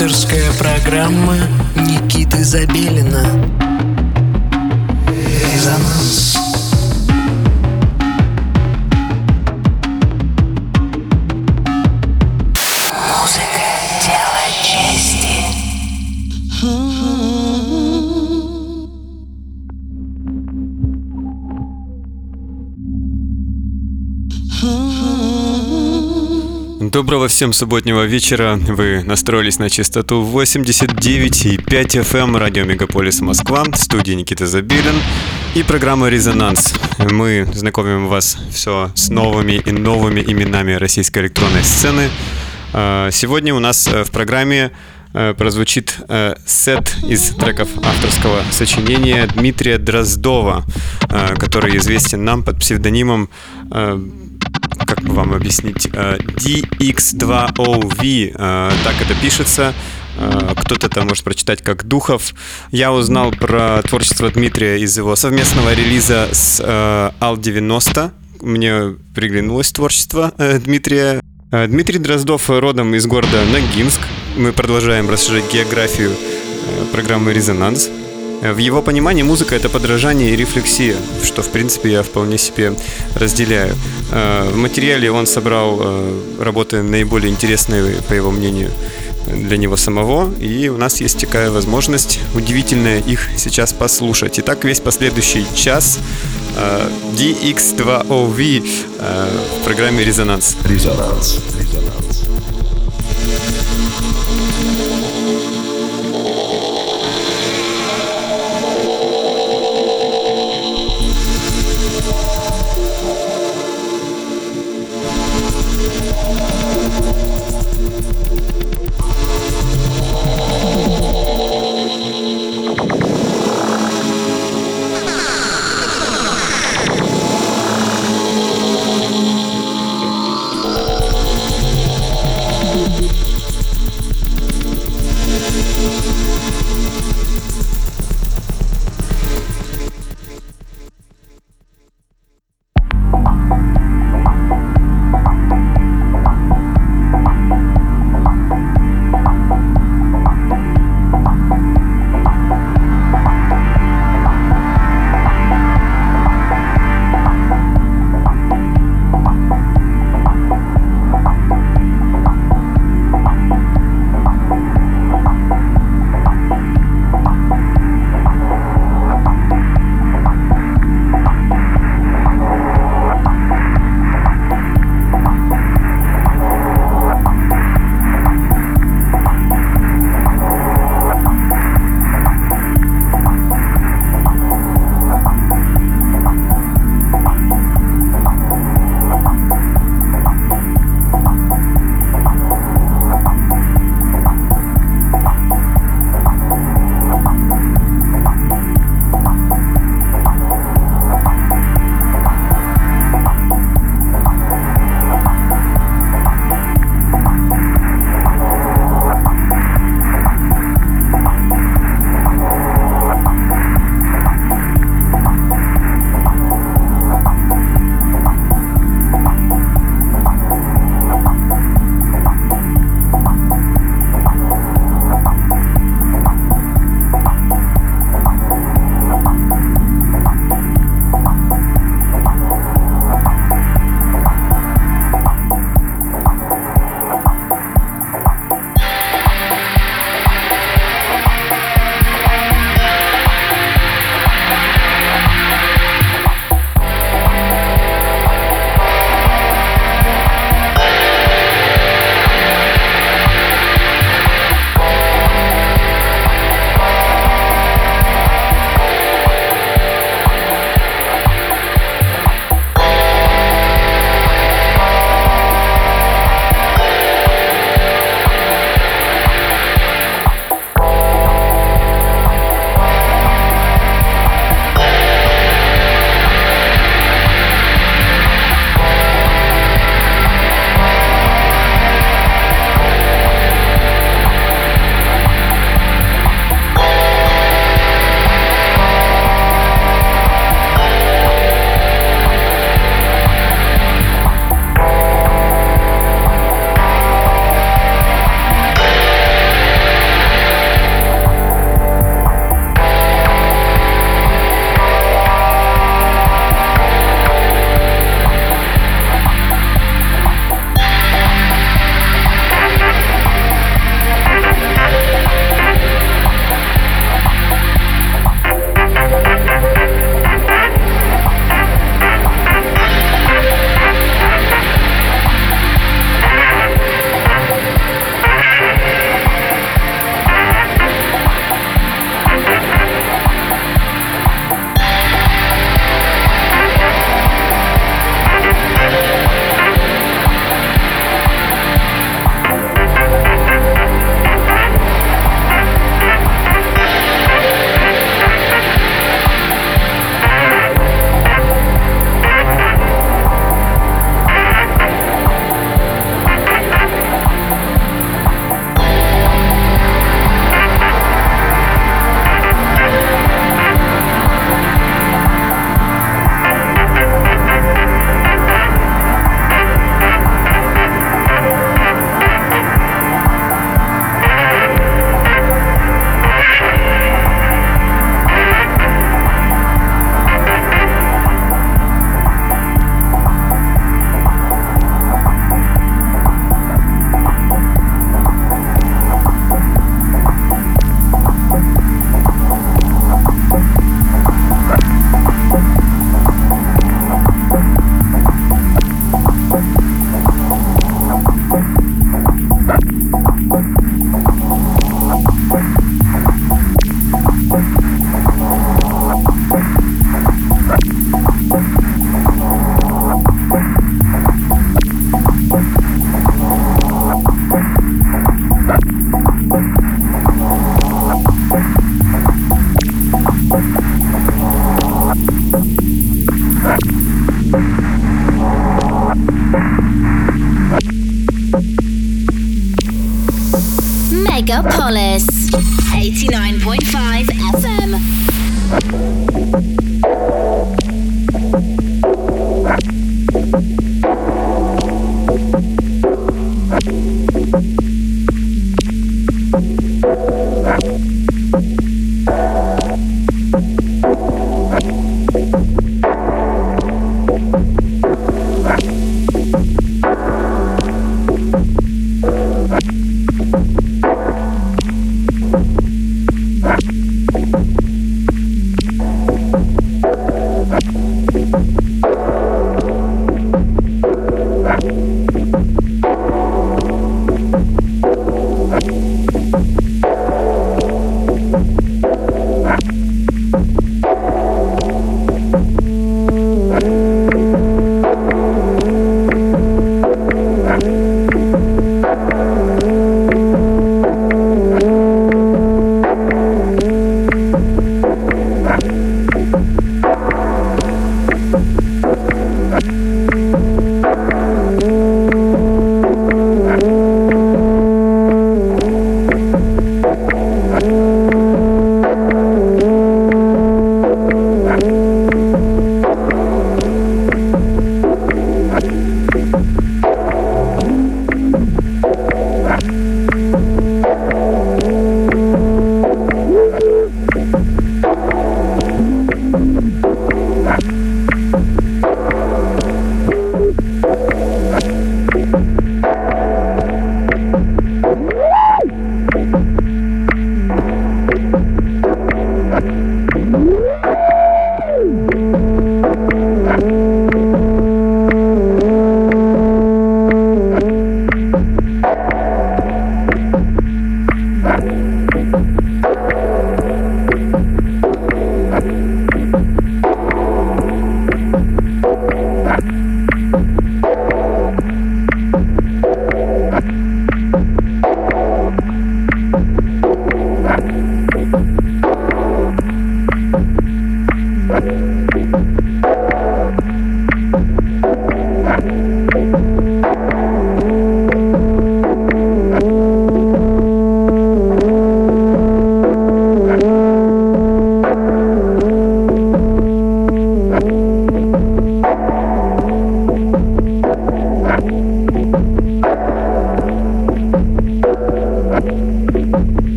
Авторская программа Никиты Забелина. Резонанс Доброго всем субботнего вечера. Вы настроились на частоту 89,5 FM радио Мегаполис Москва, в студии Никита Забелин и программа «Резонанс». Мы знакомим вас все с новыми и новыми именами российской электронной сцены. А, Сегодня у нас э, в программе э, прозвучит э, сет из треков авторского сочинения Дмитрия Дроздова, который известен нам под псевдонимом как бы вам объяснить, э, DX2OV, э, так это пишется. Э, Кто-то это может прочитать как Духов. Я узнал про творчество Дмитрия из его совместного релиза с э, Ал-90. Мне приглянулось творчество Дмитрия. Дмитрий Дроздов родом из города Ногинск. Мы продолжаем расширять географию программы «Резонанс». В его понимании музыка это подражание и рефлексия, что в принципе я вполне себе разделяю. Э, В материале он собрал э, работы наиболее интересные, по его мнению, для него самого, и у нас есть такая возможность удивительная их сейчас послушать. Итак, весь последующий час э, DX2OV э, в программе «Резонанс». Резонанс. Резонанс.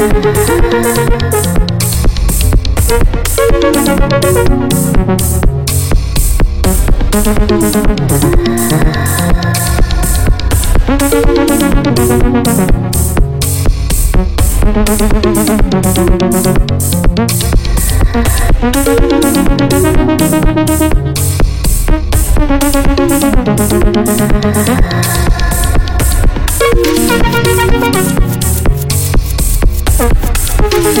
Thank Thank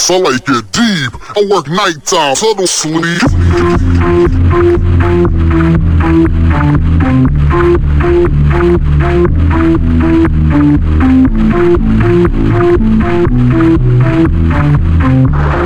so like it deep. I work nighttime, total sleep. Thank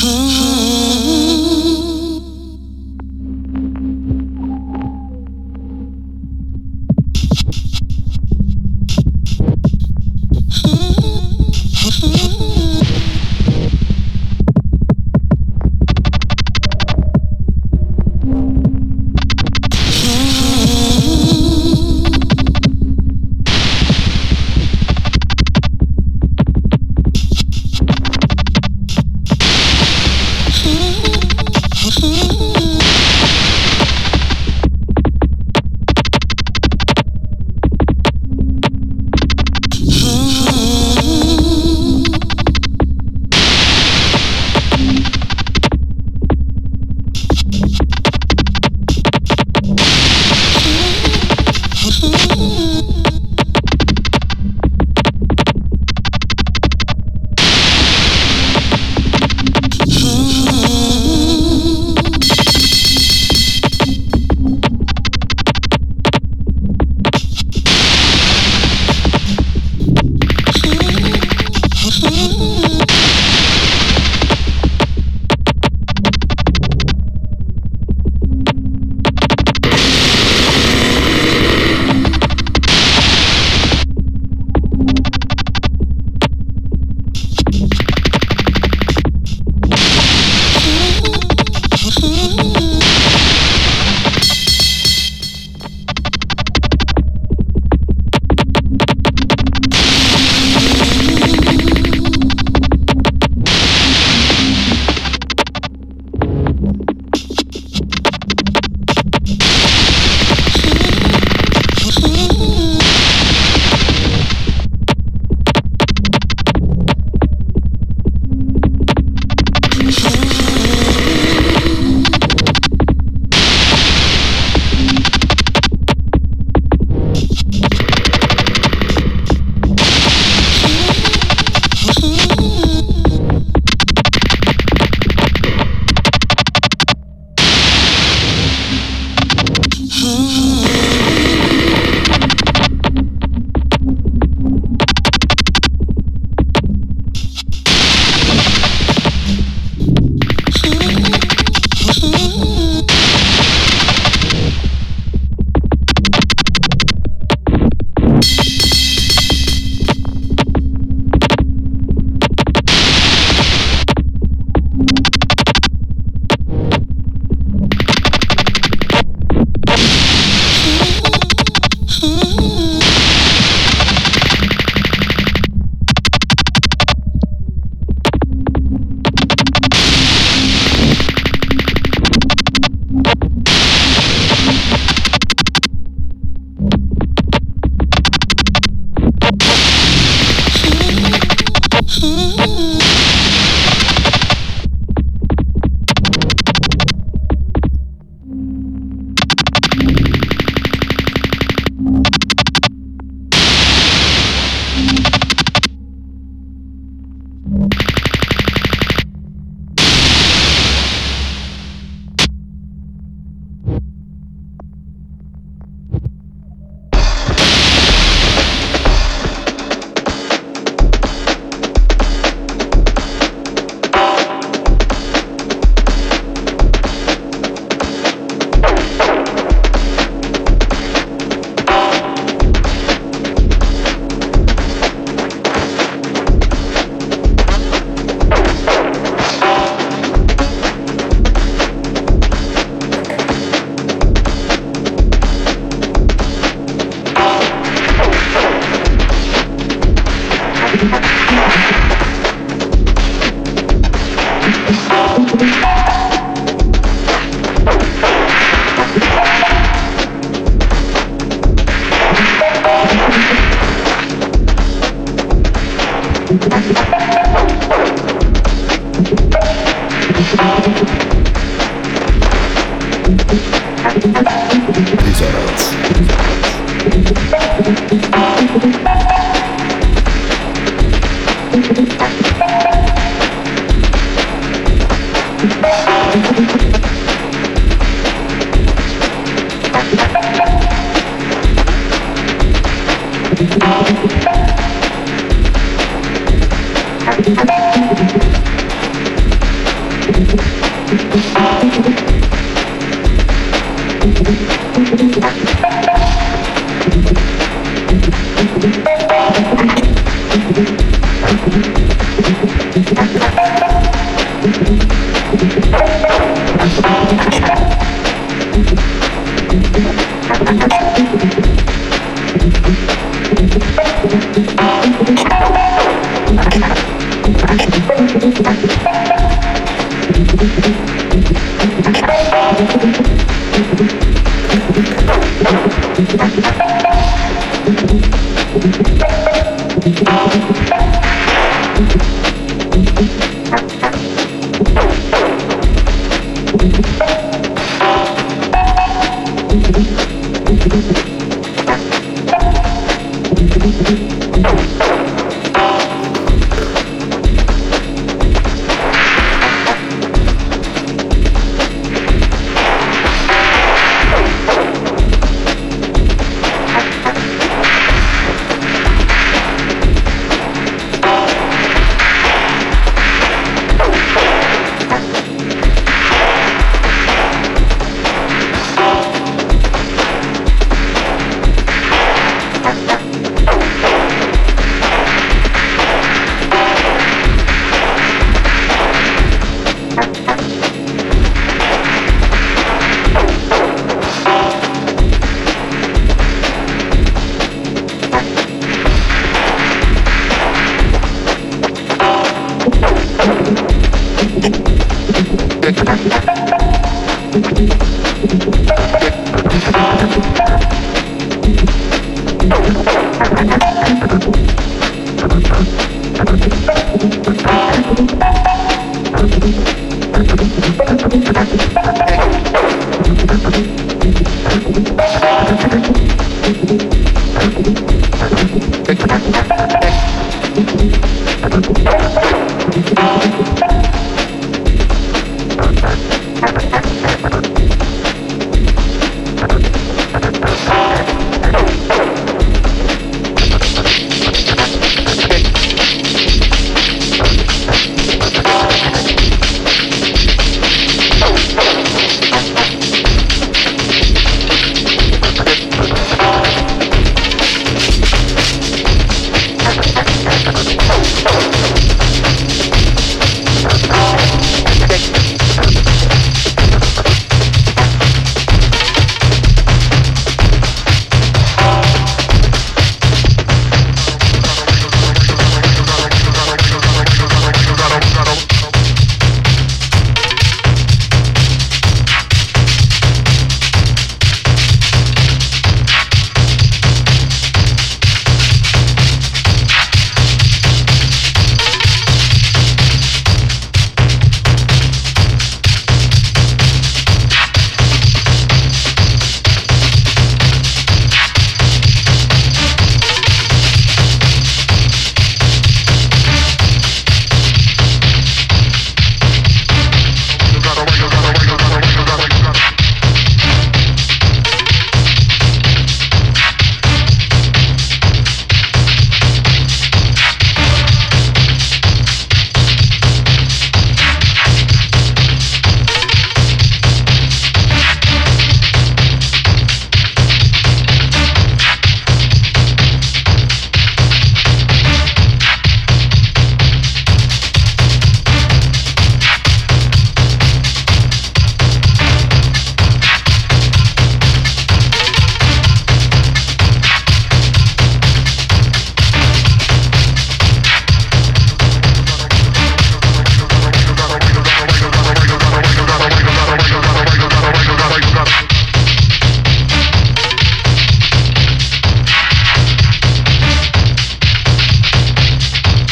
Hmm.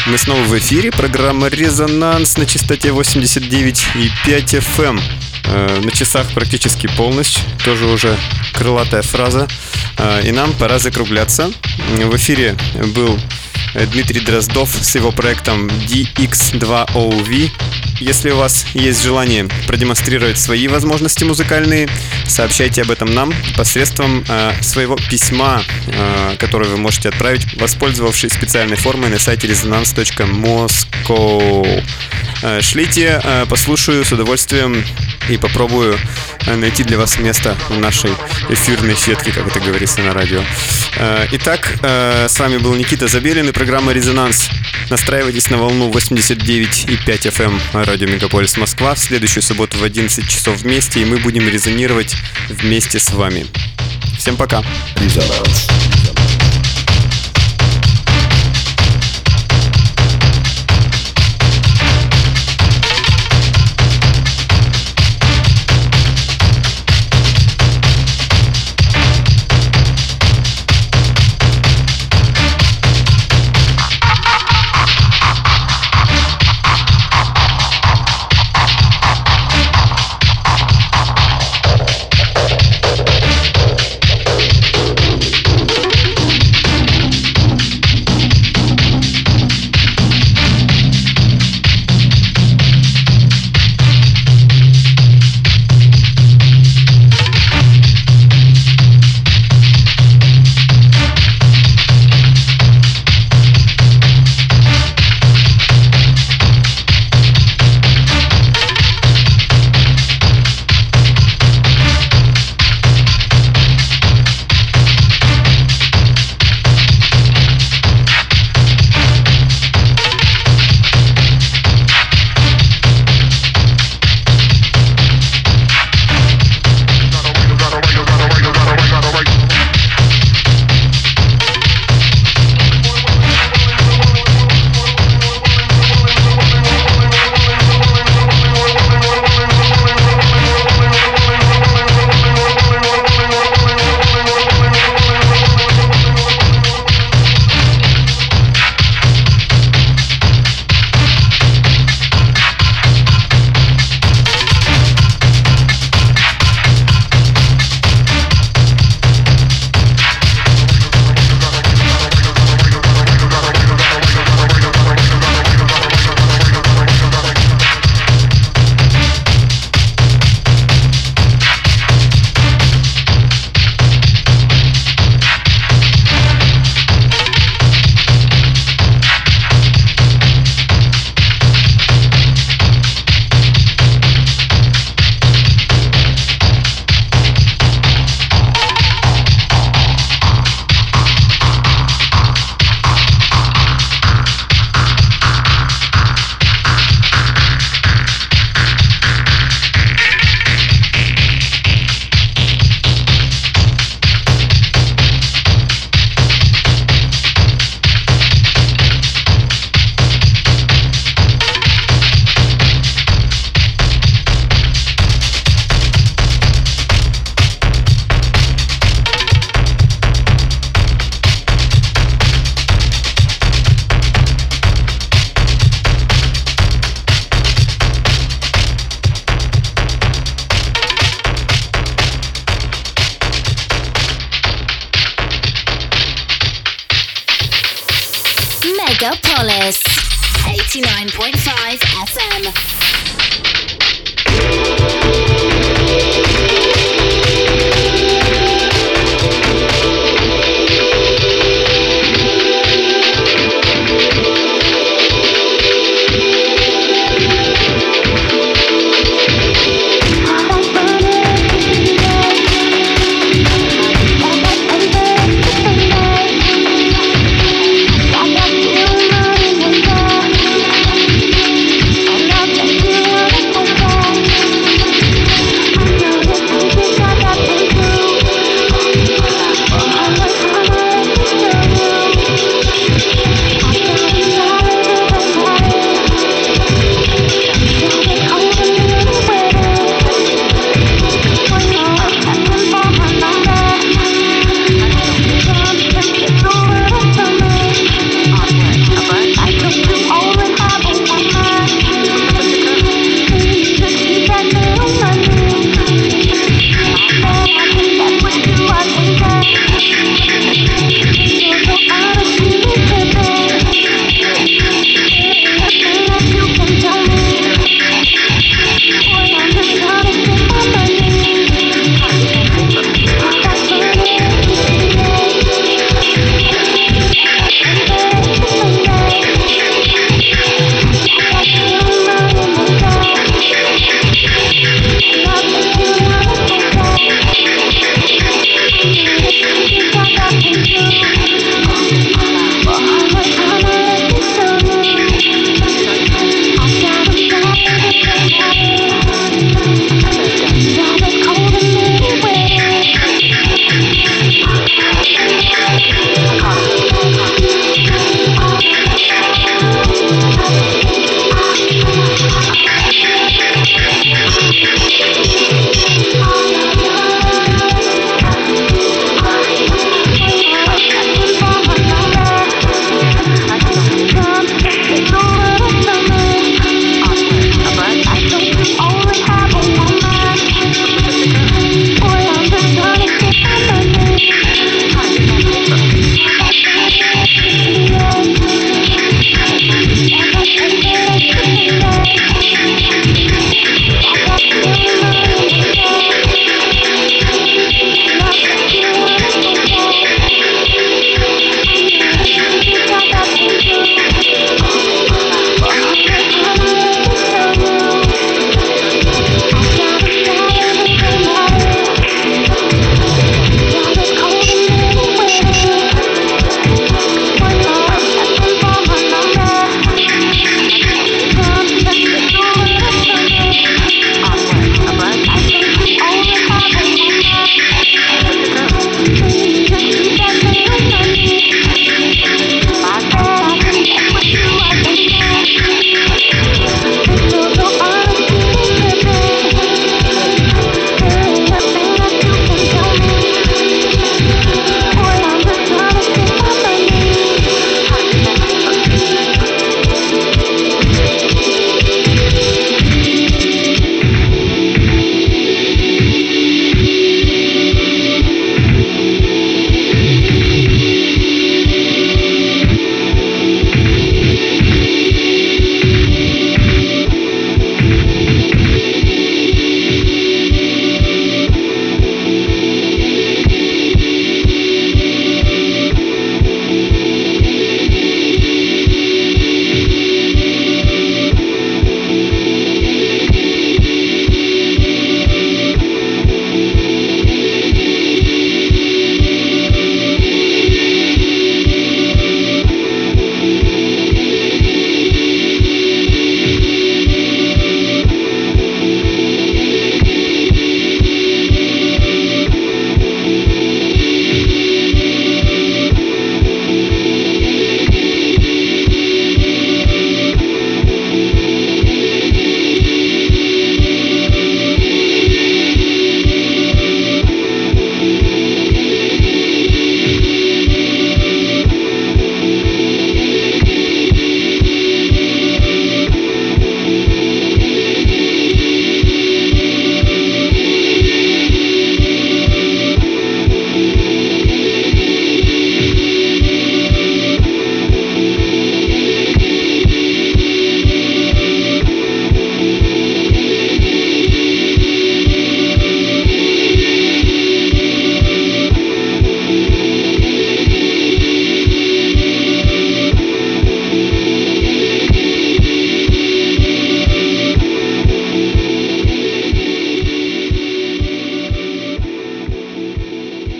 Мы снова в эфире. Программа «Резонанс» на частоте 89,5 FM. Э, На часах практически полночь. Тоже уже крылатая фраза. Э, И нам пора закругляться. В эфире был Дмитрий Дроздов с его проектом DX2OV. Если у вас есть желание продемонстрировать свои возможности музыкальные, сообщайте об этом нам посредством э, своего письма, э, которое вы можете отправить, воспользовавшись специальной формой на сайте resonance.moscow. Э, шлите, э, послушаю с удовольствием и попробую э, найти для вас место в нашей эфирной сетке, как это говорится на радио. Э, итак, э, с вами был Никита Забелин и программа «Резонанс». Настраивайтесь на волну 89,5 FM радио Мегаполис Москва в следующую субботу в 11 часов вместе, и мы будем резонировать вместе с вами. Всем пока. Резонанс.